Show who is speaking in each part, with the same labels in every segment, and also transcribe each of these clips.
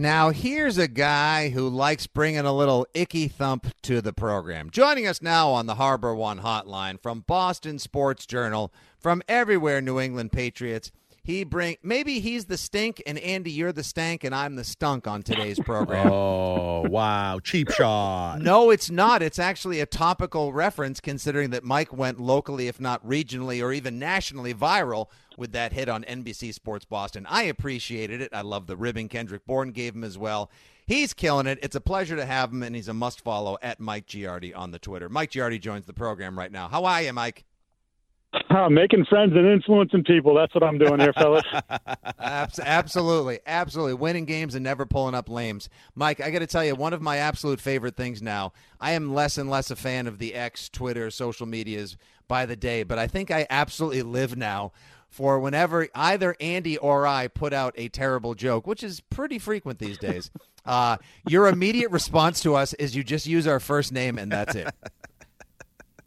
Speaker 1: Now, here's a guy who likes bringing a little icky thump to the program. Joining us now on the HarborOne hotline from Boston Sports Journal, from everywhere New England Patriots. He bring maybe he's the stink and Andy you're the stank and I'm the stunk on today's program.
Speaker 2: oh wow, cheap shot.
Speaker 1: No, it's not. It's actually a topical reference considering that Mike went locally if not regionally or even nationally viral with that hit on NBC Sports Boston. I appreciated it. I love the ribbon Kendrick Bourne gave him as well. He's killing it. It's a pleasure to have him, and he's a must follow at Mike Giardi on the Twitter. Mike Giardi joins the program right now. How are you, Mike?
Speaker 3: Uh, making friends and influencing people. That's what I'm doing here, fellas.
Speaker 1: absolutely. Absolutely. Winning games and never pulling up lames. Mike, I got to tell you, one of my absolute favorite things now, I am less and less a fan of the X, Twitter, social medias by the day, but I think I absolutely live now for whenever either Andy or I put out a terrible joke, which is pretty frequent these days. Uh, your immediate response to us is you just use our first name and that's it.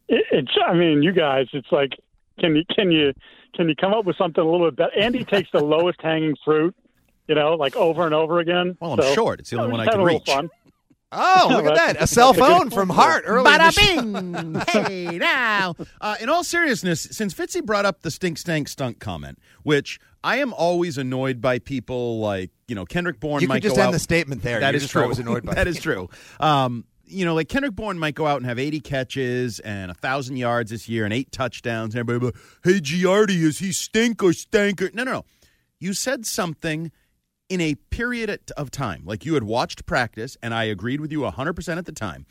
Speaker 3: it. It's, I mean, you guys, it's like, can you, can you, can you come up with something a little bit better? Andy takes the lowest hanging fruit, you know, like over and over again.
Speaker 2: Well, I'm so, short. It's the only one I can reach.
Speaker 1: Fun. Oh, look at that. A cell phone from Hart early
Speaker 2: Bada bing. hey, now. Uh, in all seriousness, since Fitzy brought up the stink, stank, stunk comment, which I am always annoyed by people like, you know, Kendrick Bourne
Speaker 1: you
Speaker 2: might
Speaker 1: just
Speaker 2: go
Speaker 1: end
Speaker 2: out.
Speaker 1: the statement there.
Speaker 2: That
Speaker 1: you
Speaker 2: is true.
Speaker 1: Was annoyed by
Speaker 2: that is true. Um, you know, like Kendrick Bourne might go out and have 80 catches and a 1,000 yards this year and eight touchdowns. And everybody like, hey, Giardi, is he stink or stanker? No, no, no. You said something – in a period of time, like you had watched practice, and I agreed with you 100% at the time.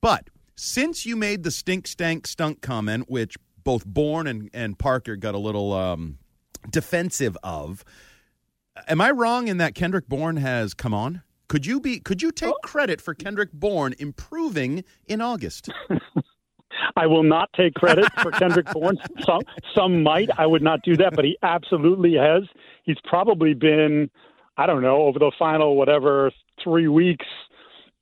Speaker 2: But since you made the stink, stank, stunk comment, which both Bourne and, and Parker got a little um, defensive of, am I wrong in that Kendrick Bourne has come on? Could you be? Could you take credit for Kendrick Bourne improving in August?
Speaker 3: I will not take credit for Kendrick Bourne. Some some might. I would not do that, but he absolutely has. He's probably been I don't know, over the final whatever three weeks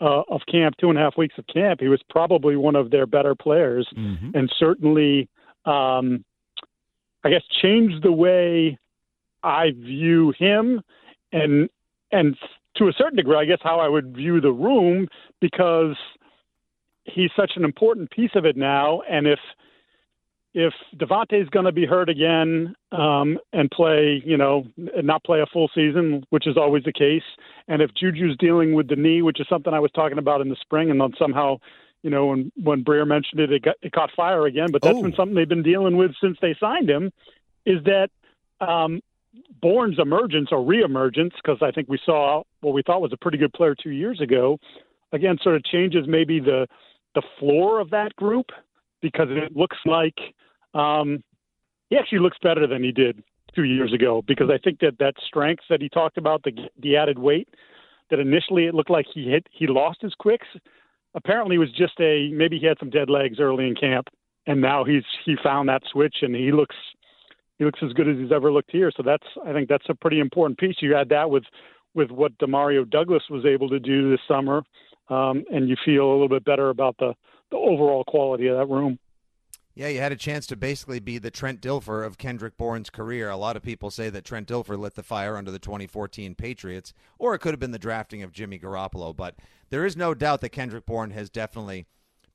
Speaker 3: uh, of camp, two and a half weeks of camp, he was probably one of their better players, mm-hmm. and certainly, um, I guess, changed the way I view him, and and to a certain degree, I guess how I would view the room because he's such an important piece of it now, and if if DeVante is going to be hurt again um, and play, you know, not play a full season, which is always the case, and if Juju's dealing with the knee, which is something I was talking about in the spring, and then somehow, you know, when when Breer mentioned it, it got it caught fire again. But that's oh. been something they've been dealing with since they signed him. Is that um, Bourne's emergence or reemergence? Because I think we saw what we thought was a pretty good player two years ago. Again, sort of changes maybe the the floor of that group because it looks like um, he actually looks better than he did two years ago because I think that that strength that he talked about, the the added weight, that initially it looked like he hit he lost his quicks. Apparently, was just a maybe he had some dead legs early in camp, and now he's he found that switch and he looks he looks as good as he's ever looked here. So that's I think that's a pretty important piece. You add that with with what Demario Douglas was able to do this summer, um, and you feel a little bit better about the the overall quality of that room.
Speaker 1: Yeah, you had a chance to basically be the Trent Dilfer of Kendrick Bourne's career. A lot of people say that Trent Dilfer lit the fire under the 2014 Patriots, or it could have been the drafting of Jimmy Garoppolo. But there is no doubt that Kendrick Bourne has definitely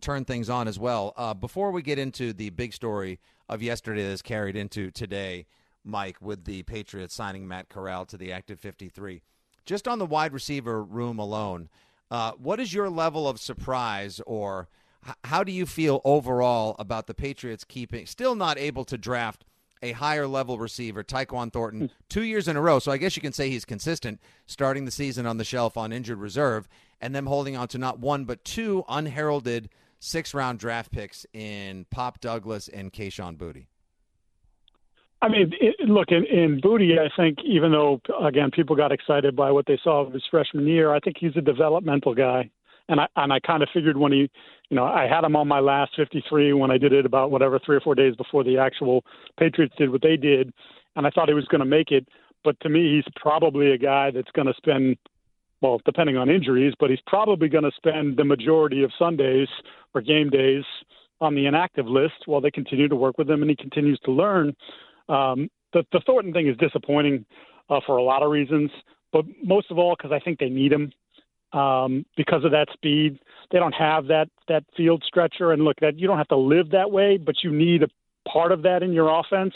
Speaker 1: turned things on as well. Uh, before we get into the big story of yesterday that's carried into today, Mike, with the Patriots signing Matt Corral to the active 53, just on the wide receiver room alone, uh, what is your level of surprise or – how do you feel overall about the Patriots keeping still not able to draft a higher level receiver, Tyquan Thornton, hmm. two years in a row? So I guess you can say he's consistent, starting the season on the shelf on injured reserve, and them holding on to not one but two unheralded six round draft picks in Pop Douglas and Kayshon Boutte?
Speaker 3: I mean, it, look in, in Boutte. I think even though again people got excited by what they saw of his freshman year, I think he's a developmental guy and I and I kind of figured when he, you know, I had him on my last 53 when I did it about whatever three or four days before the actual Patriots did what they did, and I thought he was going to make it. But to me, he's probably a guy that's going to spend, well, depending on injuries, but he's probably going to spend the majority of Sundays or game days on the inactive list while they continue to work with him and he continues to learn. Um, the, the Thornton thing is disappointing uh, for a lot of reasons. but most of all because I think they need him um, because of that speed. They don't have that that field stretcher, and look, that you don't have to live that way, but you need a part of that in your offense.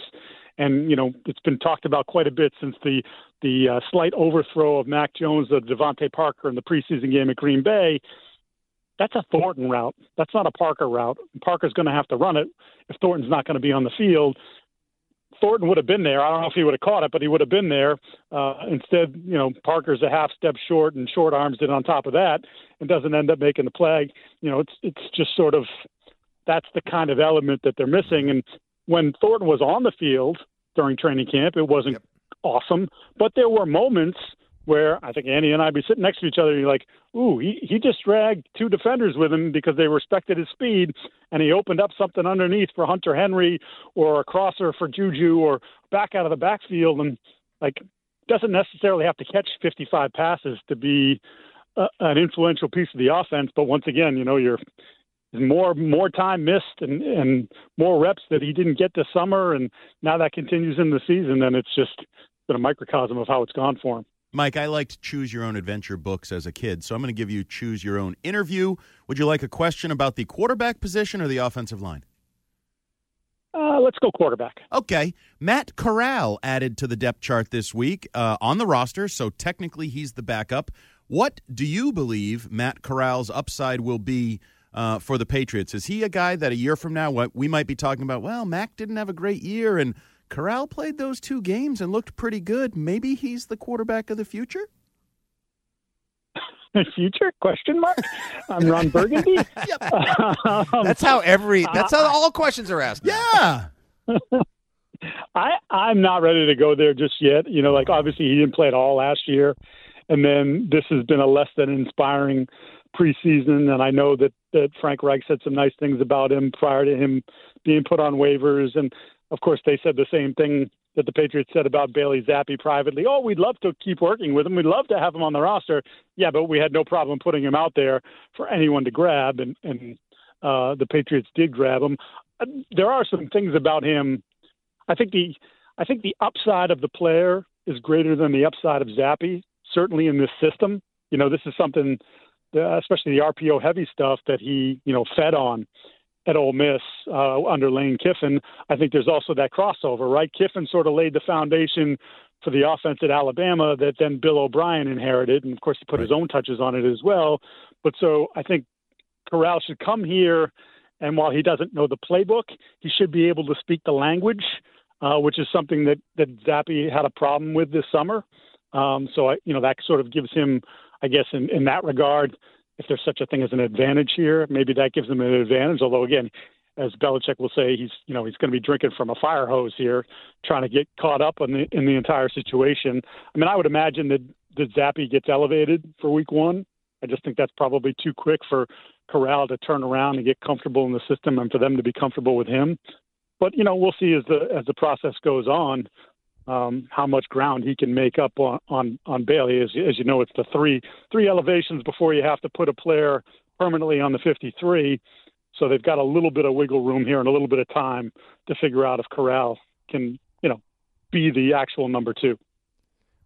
Speaker 3: And you know, it's been talked about quite a bit since the the uh, slight overthrow of Mac Jones of DeVante Parker in the preseason game at Green Bay. That's a Thornton route. That's not a Parker route. Parker's going to have to run it if Thornton's not going to be on the field. Thornton would have been there. I don't know if he would have caught it, but he would have been there. Uh, instead, you know, Parker's a half step short and short arms it on top of that and doesn't end up making the play. You know, it's it's just sort of that's the kind of element that they're missing. And when Thornton was on the field during training camp, it wasn't yep. Awesome, but there were moments where I think Andy and I'd be sitting next to each other and you're like, ooh, he, he just dragged two defenders with him because they respected his speed and he opened up something underneath for Hunter Henry or a crosser for Juju or back out of the backfield and like doesn't necessarily have to catch 55 passes to be a, an influential piece of the offense. But once again, you know, you're more more time missed and and more reps that he didn't get this summer, and now that continues in the season. And it's just been a microcosm of how it's gone for him.
Speaker 2: Mike, I liked choose your own adventure books as a kid, so I'm going to give you choose your own interview. Would you like a question about the quarterback position or the offensive line?
Speaker 3: Uh, let's go quarterback.
Speaker 2: Okay. Matt Corral added to the depth chart this week uh, on the roster, so technically he's the backup. What do you believe Matt Corral's upside will be uh, for the Patriots? Is he a guy that a year from now what we might be talking about? Well, Mac didn't have a great year, and Corral played those two games and looked pretty good. Maybe he's the quarterback of the future.
Speaker 3: future? Question mark? I'm ron burgundy?
Speaker 1: Yep. um, that's how every that's how all questions are asked
Speaker 2: yeah.
Speaker 3: I i'm not ready to go there just yet. You know like obviously he didn't play at all last year. And then this has been a less than inspiring preseason. And i know that that frank reich said some nice things about him prior to him being put on waivers. And of course, they said the same thing that the Patriots said about Bailey Zappe privately. Oh, we'd love to keep working with him. We'd love to have him on the roster. Yeah, but we had no problem putting him out there for anyone to grab, and and uh, the Patriots did grab him. Uh, there are some things about him. I think the I think the upside of the player is greater than the upside of Zappe. Certainly in this system, you know, this is something, uh, especially the RPO heavy stuff that he you know fed on at Ole Miss uh, under Lane Kiffin. I think there's also that crossover, right? Kiffin sort of laid the foundation for the offense at Alabama that then Bill O'Brien inherited, and of course he put right. his own touches on it as well. But so I think Corral should come here, and while he doesn't know the playbook, he should be able to speak the language, uh, which is something that that Zappe had a problem with this summer. Um, so I, you know that sort of gives him, I guess, in, in that regard, if there's such a thing as an advantage here, maybe that gives him an advantage. Although again, as Belichick will say, he's you know he's going to be drinking from a fire hose here, trying to get caught up in the in the entire situation. I mean, I would imagine that that Zappe gets elevated for Week One. I just think that's probably too quick for Corral to turn around and get comfortable in the system, and for them to be comfortable with him. But you know, we'll see as the as the process goes on um, how much ground he can make up on on, on Bailey. As, as you know, it's the three three elevations before you have to put a player permanently on the 53. So they've got a little bit of wiggle room here and a little bit of time to figure out if Corral can, you know, be the actual number two.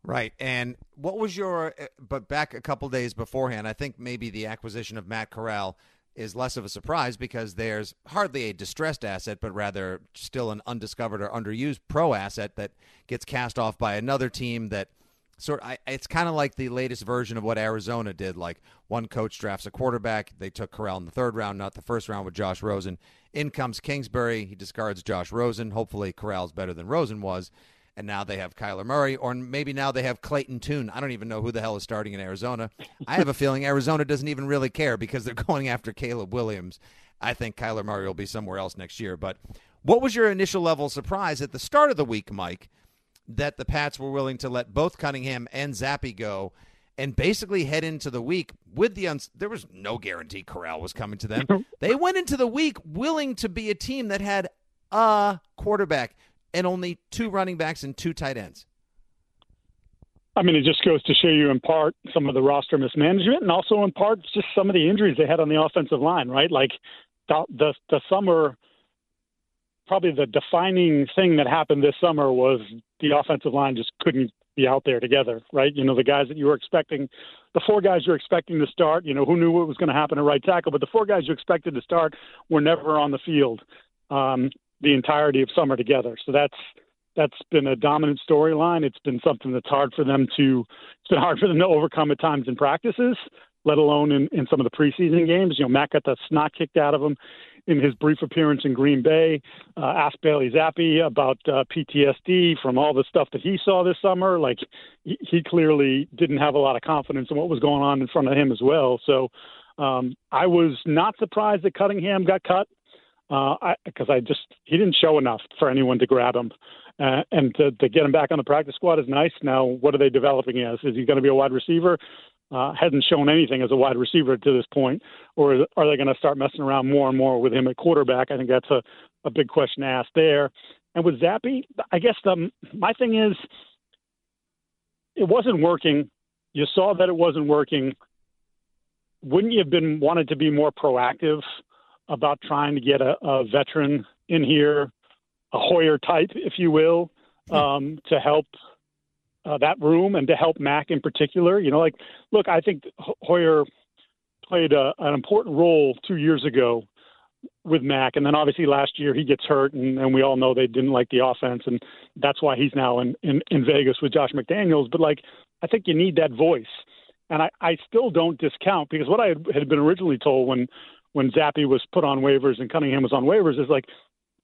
Speaker 1: Right. And what was your, but back a couple days beforehand, I think maybe the acquisition of Matt Corral is less of a surprise because there's hardly a distressed asset, but rather still an undiscovered or underused pro asset that gets cast off by another team that sort I, it's kind of like the latest version of what Arizona did. Like one coach drafts a quarterback, they took Corral in the third round, not the first round with Josh Rosen. In comes Kingsbury, he discards Josh Rosen. Hopefully, Corral's better than Rosen was and now they have Kyler Murray, or maybe now they have Clayton Tune. I don't even know who the hell is starting in Arizona. I have a feeling Arizona doesn't even really care because they're going after Caleb Williams. I think Kyler Murray will be somewhere else next year. But what was your initial level of surprise at the start of the week, Mike, that the Pats were willing to let both Cunningham and Zappe go? and basically head into the week with the uns- there was no guarantee Corral was coming to them. they went into the week willing to be a team that had a quarterback and only two running backs and two tight ends.
Speaker 3: I mean, it just goes to show you in part some of the roster mismanagement, and also in part just some of the injuries they had on the offensive line. Right, like the the, the summer, probably the defining thing that happened this summer was the offensive line just couldn't be out there together, right? You know, the guys that you were expecting, the four guys you're expecting to start, you know, who knew what was going to happen at right tackle, but the four guys you expected to start were never on the field um, the entirety of summer together. So that's that's been a dominant storyline. It's been something that's hard for them to it's been hard for them to overcome at times in practices, let alone in, in some of the preseason games. You know, Matt got the snot kicked out of him in his brief appearance in Green Bay. Uh, asked Bailey Zappe about uh, PTSD from all the stuff that he saw this summer. Like he, he clearly didn't have a lot of confidence in what was going on in front of him as well. So um, I was not surprised that Cunningham got cut because uh, I, I just he didn't show enough for anyone to grab him. Uh, and to, to get him back on the practice squad is nice. Now, what are they developing as? Is he going to be a wide receiver? uh, hasn't shown anything as a wide receiver to this point, or are they going to start messing around more and more with him at quarterback? I think that's a, a big question to ask there. And with Zappe, I guess the, my thing is it wasn't working. You saw that it wasn't working. Wouldn't you have been wanted to be more proactive about trying to get a, a veteran in here, a Hoyer type, if you will, um, to help uh, that room and to help Mac in particular. You know, like, look, I think Hoyer played a, an important role two years ago with Mac, and then obviously last year he gets hurt, and, and we all know they didn't like the offense, and that's why he's now in, in in Vegas with Josh McDaniels. But like, I think you need that voice, and I I still don't discount because what I had been originally told when when Zappe was put on waivers and Cunningham was on waivers is like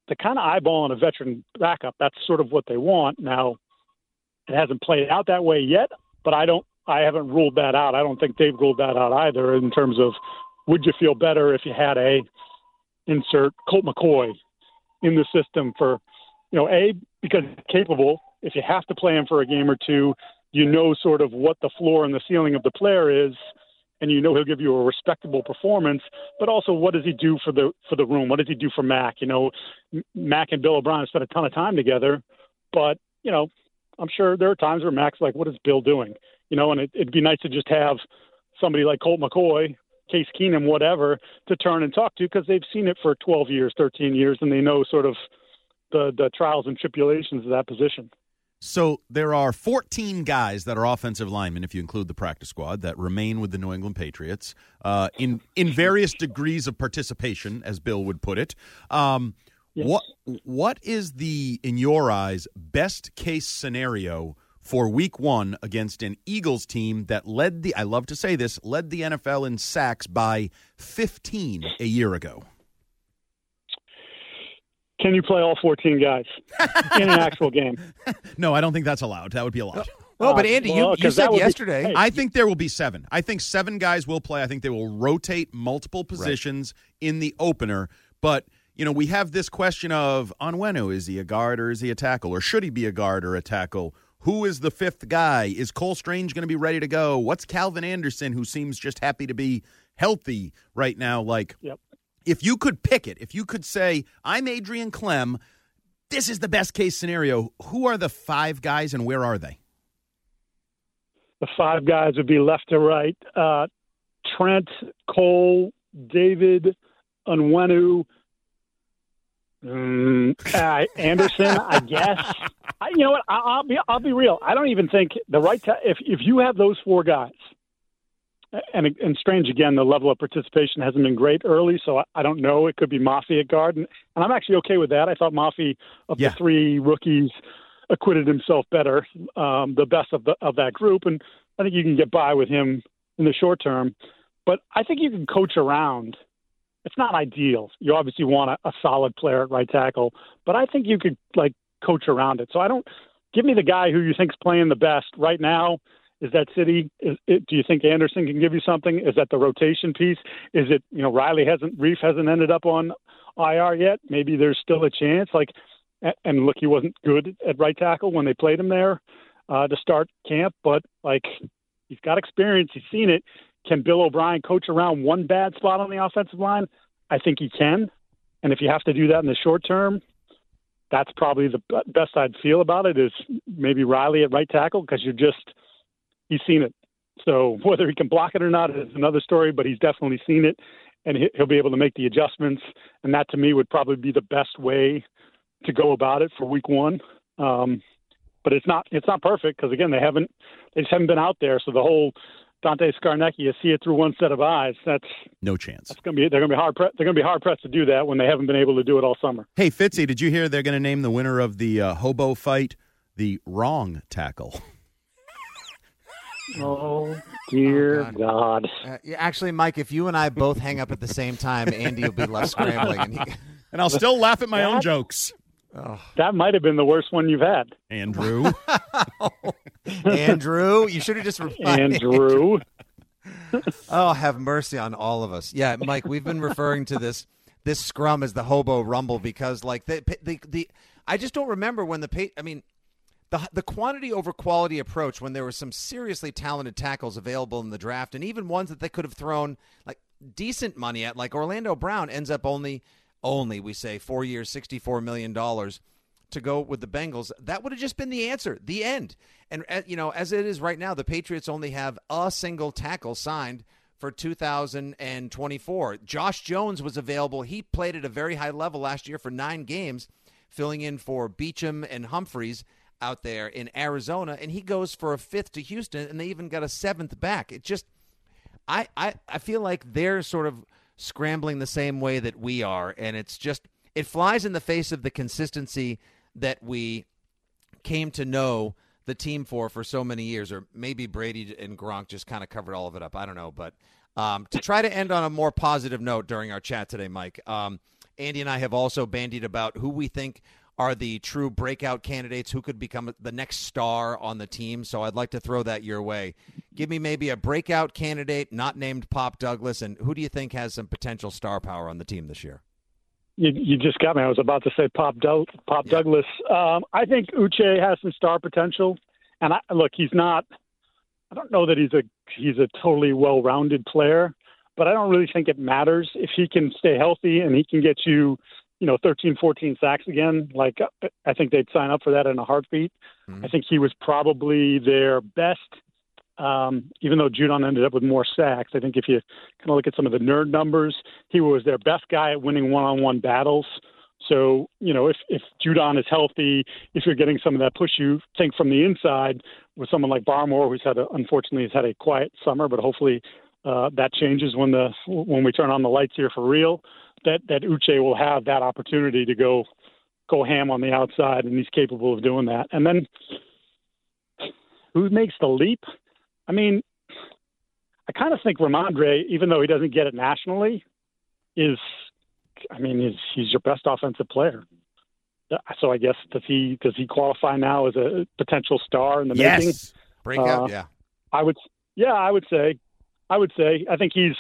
Speaker 3: the kind of eyeball on a veteran backup. That's sort of what they want now. It hasn't played out that way yet, but I don't. I haven't ruled that out. I don't think they've ruled that out either. In terms of, would you feel better if you had a insert Colt McCoy in the system for, you know, a because capable. If you have to play him for a game or two, you know sort of what the floor and the ceiling of the player is, and you know he'll give you a respectable performance. But also, what does he do for the for the room? What does he do for Mac? You know, Mac and Bill O'Brien spent a ton of time together, but you know I'm sure there are times where Mac's like, what is Bill doing? You know, and it, it'd be nice to just have somebody like Colt McCoy, Case Keenum, whatever, to turn and talk to because they've seen it for 12 years, 13 years, and they know sort of the, the trials and tribulations of that position.
Speaker 2: So there are 14 guys that are offensive linemen, if you include the practice squad, that remain with the New England Patriots uh, in in various degrees of participation, as Bill would put it. Um, Yes. What what is the in your eyes best case scenario for week 1 against an Eagles team that led the I love to say this, led the NFL in sacks by 15 a year ago?
Speaker 3: Can you play all 14 guys in an actual game?
Speaker 2: No, I don't think that's allowed. That would be a lot.
Speaker 1: Well, but uh, Andy, well, you, you said yesterday.
Speaker 2: Be, hey, I think there will be seven. I think seven guys will play. I think they will rotate multiple positions right. in the opener. But you know, we have this question of Onwenu, is he a guard or is he a tackle? Or should he be a guard or a tackle? Who is the fifth guy? Is Cole Strange going to be ready to go? What's Calvin Anderson, who seems just happy to be healthy right now? Like,
Speaker 3: yep.
Speaker 2: If you could pick it, if you could say, I'm Adrian Klemm, this is the best case scenario, who are the five guys and where are they?
Speaker 3: The five guys would be left to right. Uh, Trent, Cole, David, Onwenu, Mm, uh, Anderson, I guess. I, you know what? I, will be I'll be real. I don't even think the right time. If if you have those four guys, and and strange again, the level of participation hasn't been great early, so I, I don't know. It could be Mafi at guard, and, and I'm actually okay with that. I thought Mafi of yeah. the three rookies acquitted himself better, um, the best of the of that group, and I think you can get by with him in the short term. But I think you can coach around it's not ideal. You obviously want a, a solid player at right tackle, but I think you could like coach around it. So I don't give me the guy who you think's playing the best right now. Is that Sidy? Is it, do you think Anderson can give you something? Is that the rotation piece? Is it you know Riley hasn't Reiff hasn't ended up on IR yet? Maybe there's still a chance. Like, and look, he wasn't good at right tackle when they played him there uh, to start camp, but like he's got experience. He's seen it. Can Bill O'Brien coach around one bad spot on the offensive line? I think he can. And if you have to do that in the short term, that's probably the best I'd feel about it is maybe Riley at right tackle because you're just he's seen it. So whether he can block it or not is another story, but he's definitely seen it, and he'll be able to make the adjustments. And that to me would probably be the best way to go about it for Week One. Um, but it's not it's not perfect because again they haven't they just haven't been out there. So the whole Dante Scarnecchia, you see it through one set of eyes. That's
Speaker 2: no chance.
Speaker 3: That's going to be they're going to be hard pre- they're going to be hard pressed to do that when they haven't been able to do it all summer.
Speaker 2: Hey Fitzy, did you hear they're going to name the winner of the uh, hobo fight the wrong tackle?
Speaker 3: Oh dear
Speaker 1: Oh,
Speaker 3: God!
Speaker 1: Uh, actually, Mike, if you and I both hang up at the same time, Andy will be left scrambling. And he,
Speaker 2: And I'll still laugh at my own
Speaker 3: What?
Speaker 2: jokes.
Speaker 3: That might have been the worst one you've had,
Speaker 2: Andrew.
Speaker 1: Andrew, you should have just replied.
Speaker 3: Andrew.
Speaker 1: Oh, have mercy on all of us. Yeah, Mike, we've been referring to this this scrum as the hobo rumble because, like, the the the I just don't remember when the pa- I mean. The, the quantity over quality approach when there were some seriously talented tackles available in the draft and even ones that they could have thrown like decent money at like Orlando Brown ends up only only we say 4 years 64 million dollars to go with the Bengals, that would have just been the answer, the end. And uh, you know, as it is right now, the Patriots only have a single tackle signed for 2024. Josh Jones was available. He played at a very high level last year for 9 games, filling in for Beachum and Humphries out there in Arizona, and he goes for a fifth to Houston and they even got a seventh back. It just I, I, I feel like they're sort of scrambling the same way that we are, and it's just it flies in the face of the consistency that we came to know the team for for so many years, or maybe Brady and Gronk just kind of covered all of it up. I don't know, but um, to try to end on a more positive note during our chat today, Mike, um, Andy and I have also bandied about who we think are the true breakout candidates who could become the next star on the team. So I'd like to throw that your way. Give me maybe a breakout candidate not named Pop Douglas, and who do you think has some potential star power on the team this year?
Speaker 3: You, you just got me. I was about to say Pop Doug, Pop
Speaker 1: Yeah.
Speaker 3: Douglas. Um, I think Uche has some star potential, and I, look, he's not. I don't know that he's a he's a totally well-rounded player, but I don't really think it matters if he can stay healthy and he can get you, you know, 13, 14 sacks again. Like I think they'd sign up for that in a heartbeat.
Speaker 1: Mhm.
Speaker 3: I think he was probably their best. Um, even though Judon ended up with more sacks, I think if you kind of look at some of the nerd numbers, he was their best guy at winning one-on-one battles. So, you know, if, if Judon is healthy, if you're getting some of that push you think from the inside with someone like Barmore, who's had a, unfortunately has had a quiet summer, but hopefully uh, that changes when the when we turn on the lights here for real. That that Uche will have that opportunity to go go ham on the outside, and he's capable of doing that. And then who makes the leap? I mean, I kind of think Rhamondre, even though he doesn't get it nationally, is I mean, he's he's your best offensive player. So I guess does he does he qualify now as a potential star in the making?
Speaker 2: yes.
Speaker 1: Breakout,
Speaker 3: Uh,
Speaker 1: yeah.
Speaker 3: I would, yeah, I would say, I would say, I think he's,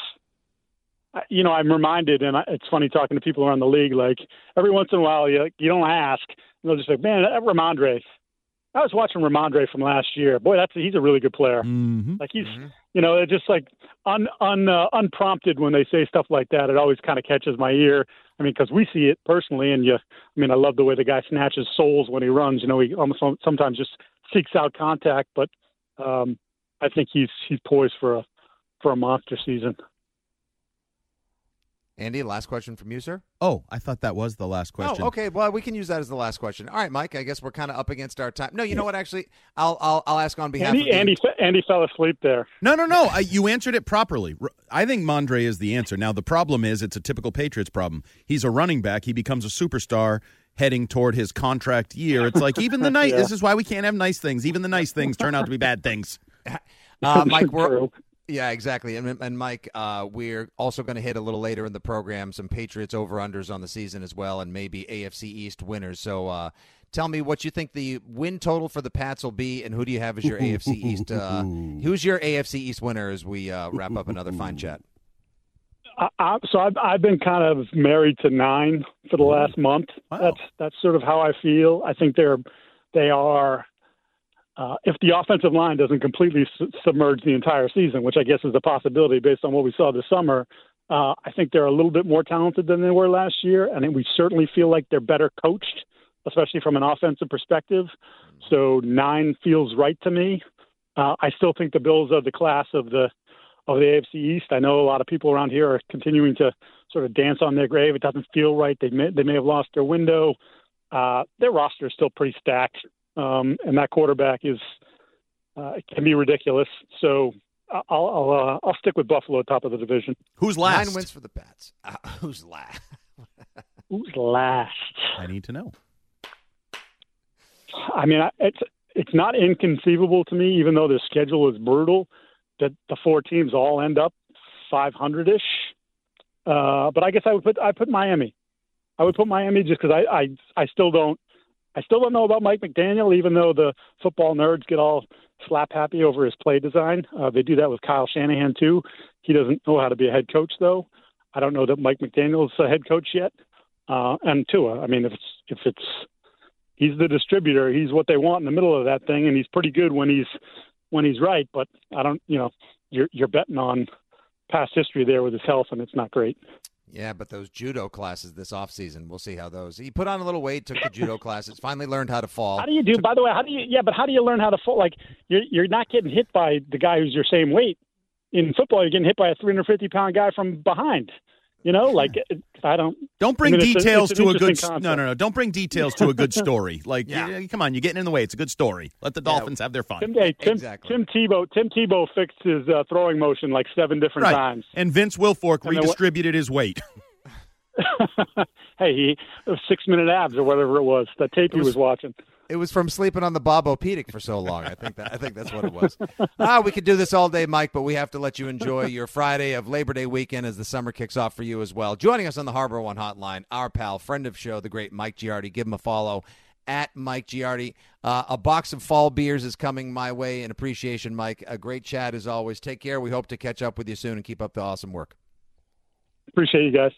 Speaker 3: you know, I'm reminded, and I, it's funny talking to people around the league. Like every once in a while, you you don't ask, and they'll just like, man, that Rhamondre. I was watching Rhamondre from last year. Boy, that's he's a really good player.
Speaker 2: hmm
Speaker 3: Like he's,
Speaker 1: Mhm.
Speaker 3: you know, it's just like un, un uh, unprompted when they say stuff like that. It always kind of catches my ear. I mean, because we see it personally, and you. I mean, I love the way the guy snatches souls when he runs. You know, he almost sometimes just seeks out contact, but um, I think he's he's poised for a for a monster season.
Speaker 1: Andy, last question from you, sir.
Speaker 2: Oh, I thought that was the last question.
Speaker 1: Oh, okay. Well, we can use that as the last question. All right, Mike. I guess we're kind of up against our time. No, you know what? Actually, I'll I'll, I'll ask on behalf
Speaker 3: Andy
Speaker 1: of
Speaker 3: Andy Andy fell asleep there.
Speaker 2: No, no, no. I, you answered it properly. I think Mondre is the answer. Now, the problem is it's a typical Patriots problem. He's a running back. He becomes a superstar heading toward his contract year. It's like even the night.
Speaker 3: Yeah.
Speaker 2: This is why we can't have nice things. Even the nice things turn out to be bad things.
Speaker 1: uh, Mike. We're,
Speaker 3: True.
Speaker 1: Yeah, exactly. And, and Mike, uh, we're also going to hit a little later in the program some Patriots over unders on the season as well, and maybe AFC East winners. So uh, tell me what you think the win total for the Pats will be, and who do you have as your AFC East? Uh, who's your AFC East winner as we uh, wrap up another fine chat?
Speaker 3: I, I, so I've, I've been kind of married to nine for the last month.
Speaker 2: Wow.
Speaker 3: That's that's sort of how I feel. I think they're they are. Uh, if the offensive line doesn't completely su- submerge the entire season, which I guess is a possibility based on what we saw this summer, uh, I think they're a little bit more talented than they were last year, and we certainly feel like they're better coached, especially from an offensive perspective. So nine feels right to me. Uh, I still think the Bills are the class of the of the AFC East. I know a lot of people around here are continuing to sort of dance on their grave. It doesn't feel right. They may, they may have lost their window. Uh, their roster is still pretty stacked. Um, and that quarterback is uh, can be ridiculous. So I'll I'll, uh, I'll stick with Buffalo at top of the division.
Speaker 2: Who's last?
Speaker 1: Nine wins for the Pats. Uh, who's last?
Speaker 3: Who's last?
Speaker 2: I need to know.
Speaker 3: I mean, it's it's not inconceivable to me, even though the schedule is brutal, that the four teams all end up 500 ish. Uh, but I guess I would put I put Miami. I would put Miami just because I, I I still don't I still don't know about Mike McDaniel, even though the football nerds get all slap happy over his play design. Uh, they do that with Kyle Shanahan too. He doesn't know how to be a head coach though. I don't know that Mike McDaniel's a head coach yet. Uh, and Tua, I mean, if it's if it's he's the distributor, he's what they want in the middle of that thing, and he's pretty good when he's when he's right. But I don't, you know, you're you're betting on past history there with his health, and it's not great.
Speaker 1: Yeah, but those judo classes this off season, we'll see how those. He put on a little weight, took the judo classes, finally learned how to fall.
Speaker 3: How do you do? By the way, how do you? Yeah, but how do you learn how to fall? Like you're you're not getting hit by the guy who's your same weight. In football, you're getting hit by a 350 pound guy from behind. You know, like I don't.
Speaker 2: Don't bring
Speaker 3: I mean, it's a-
Speaker 2: details
Speaker 3: it's
Speaker 2: to a good.
Speaker 3: interesting
Speaker 2: No, no, no. Don't bring details to a good story. Like,
Speaker 1: Yeah.
Speaker 2: yeah, come on, you're getting in the way. It's a good story. Let the Dolphins have their fun.
Speaker 3: Tim, hey, Tim,
Speaker 1: Exactly.
Speaker 3: Tim Tebow. Tim Tebow fixed his uh, throwing motion like seven different
Speaker 2: Right.
Speaker 3: times.
Speaker 2: And Vince Wilfork
Speaker 3: And
Speaker 2: redistributed his weight.
Speaker 3: hey, he six minute abs or whatever it was. That tape he
Speaker 1: was-
Speaker 3: was watching.
Speaker 1: It was from sleeping on the Bob-O-Pedic for so long. I think that I think that's what it was. ah, we could do this all day, Mike, but we have to let you enjoy your Friday of Labor Day weekend as the summer kicks off for you as well. Joining us on the HarborOne Hotline, our pal, friend of show, the great Mike Giardi. Give him a follow at Mike Giardi. Uh, a box of fall beers is coming my way in appreciation, Mike. A great chat as always. Take care. We hope to catch up with you soon and keep up the awesome work.
Speaker 3: Appreciate you guys.